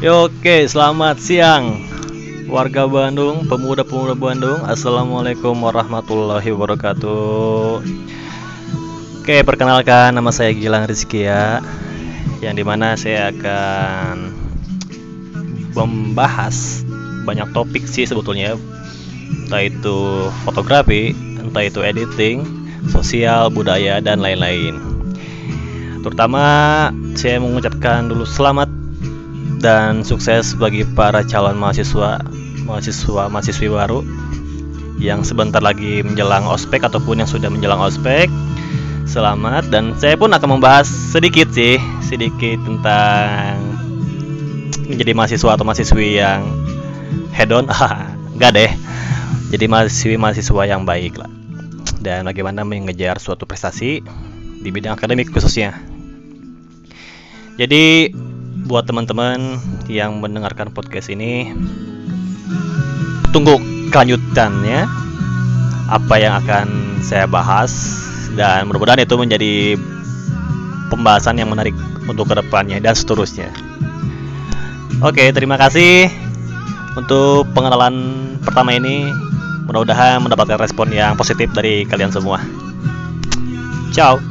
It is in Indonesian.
Oke, selamat siang warga Bandung, pemuda-pemuda Bandung. Assalamualaikum warahmatullahi wabarakatuh. Oke, perkenalkan nama saya Gilang Rizky ya, yang di mana saya akan membahas banyak topik sih sebetulnya, entah itu fotografi, entah itu editing, sosial, budaya, dan lain-lain. Terutama saya mengucapkan dulu selamat dan sukses bagi para calon mahasiswa mahasiswa mahasiswi baru yang sebentar lagi menjelang ospek ataupun yang sudah menjelang ospek. Selamat dan saya pun akan membahas sedikit sih sedikit tentang menjadi mahasiswa atau mahasiswi yang head on. Enggak deh. Jadi mahasiswi mahasiswa yang baik lah. Dan bagaimana mengejar suatu prestasi di bidang akademik khususnya. Jadi buat teman-teman yang mendengarkan podcast ini tunggu kelanjutannya apa yang akan saya bahas dan mudah-mudahan itu menjadi pembahasan yang menarik untuk ke depannya dan seterusnya. Oke terima kasih untuk pengenalan pertama ini. Mudah-mudahan mendapatkan respon yang positif dari kalian semua. Ciao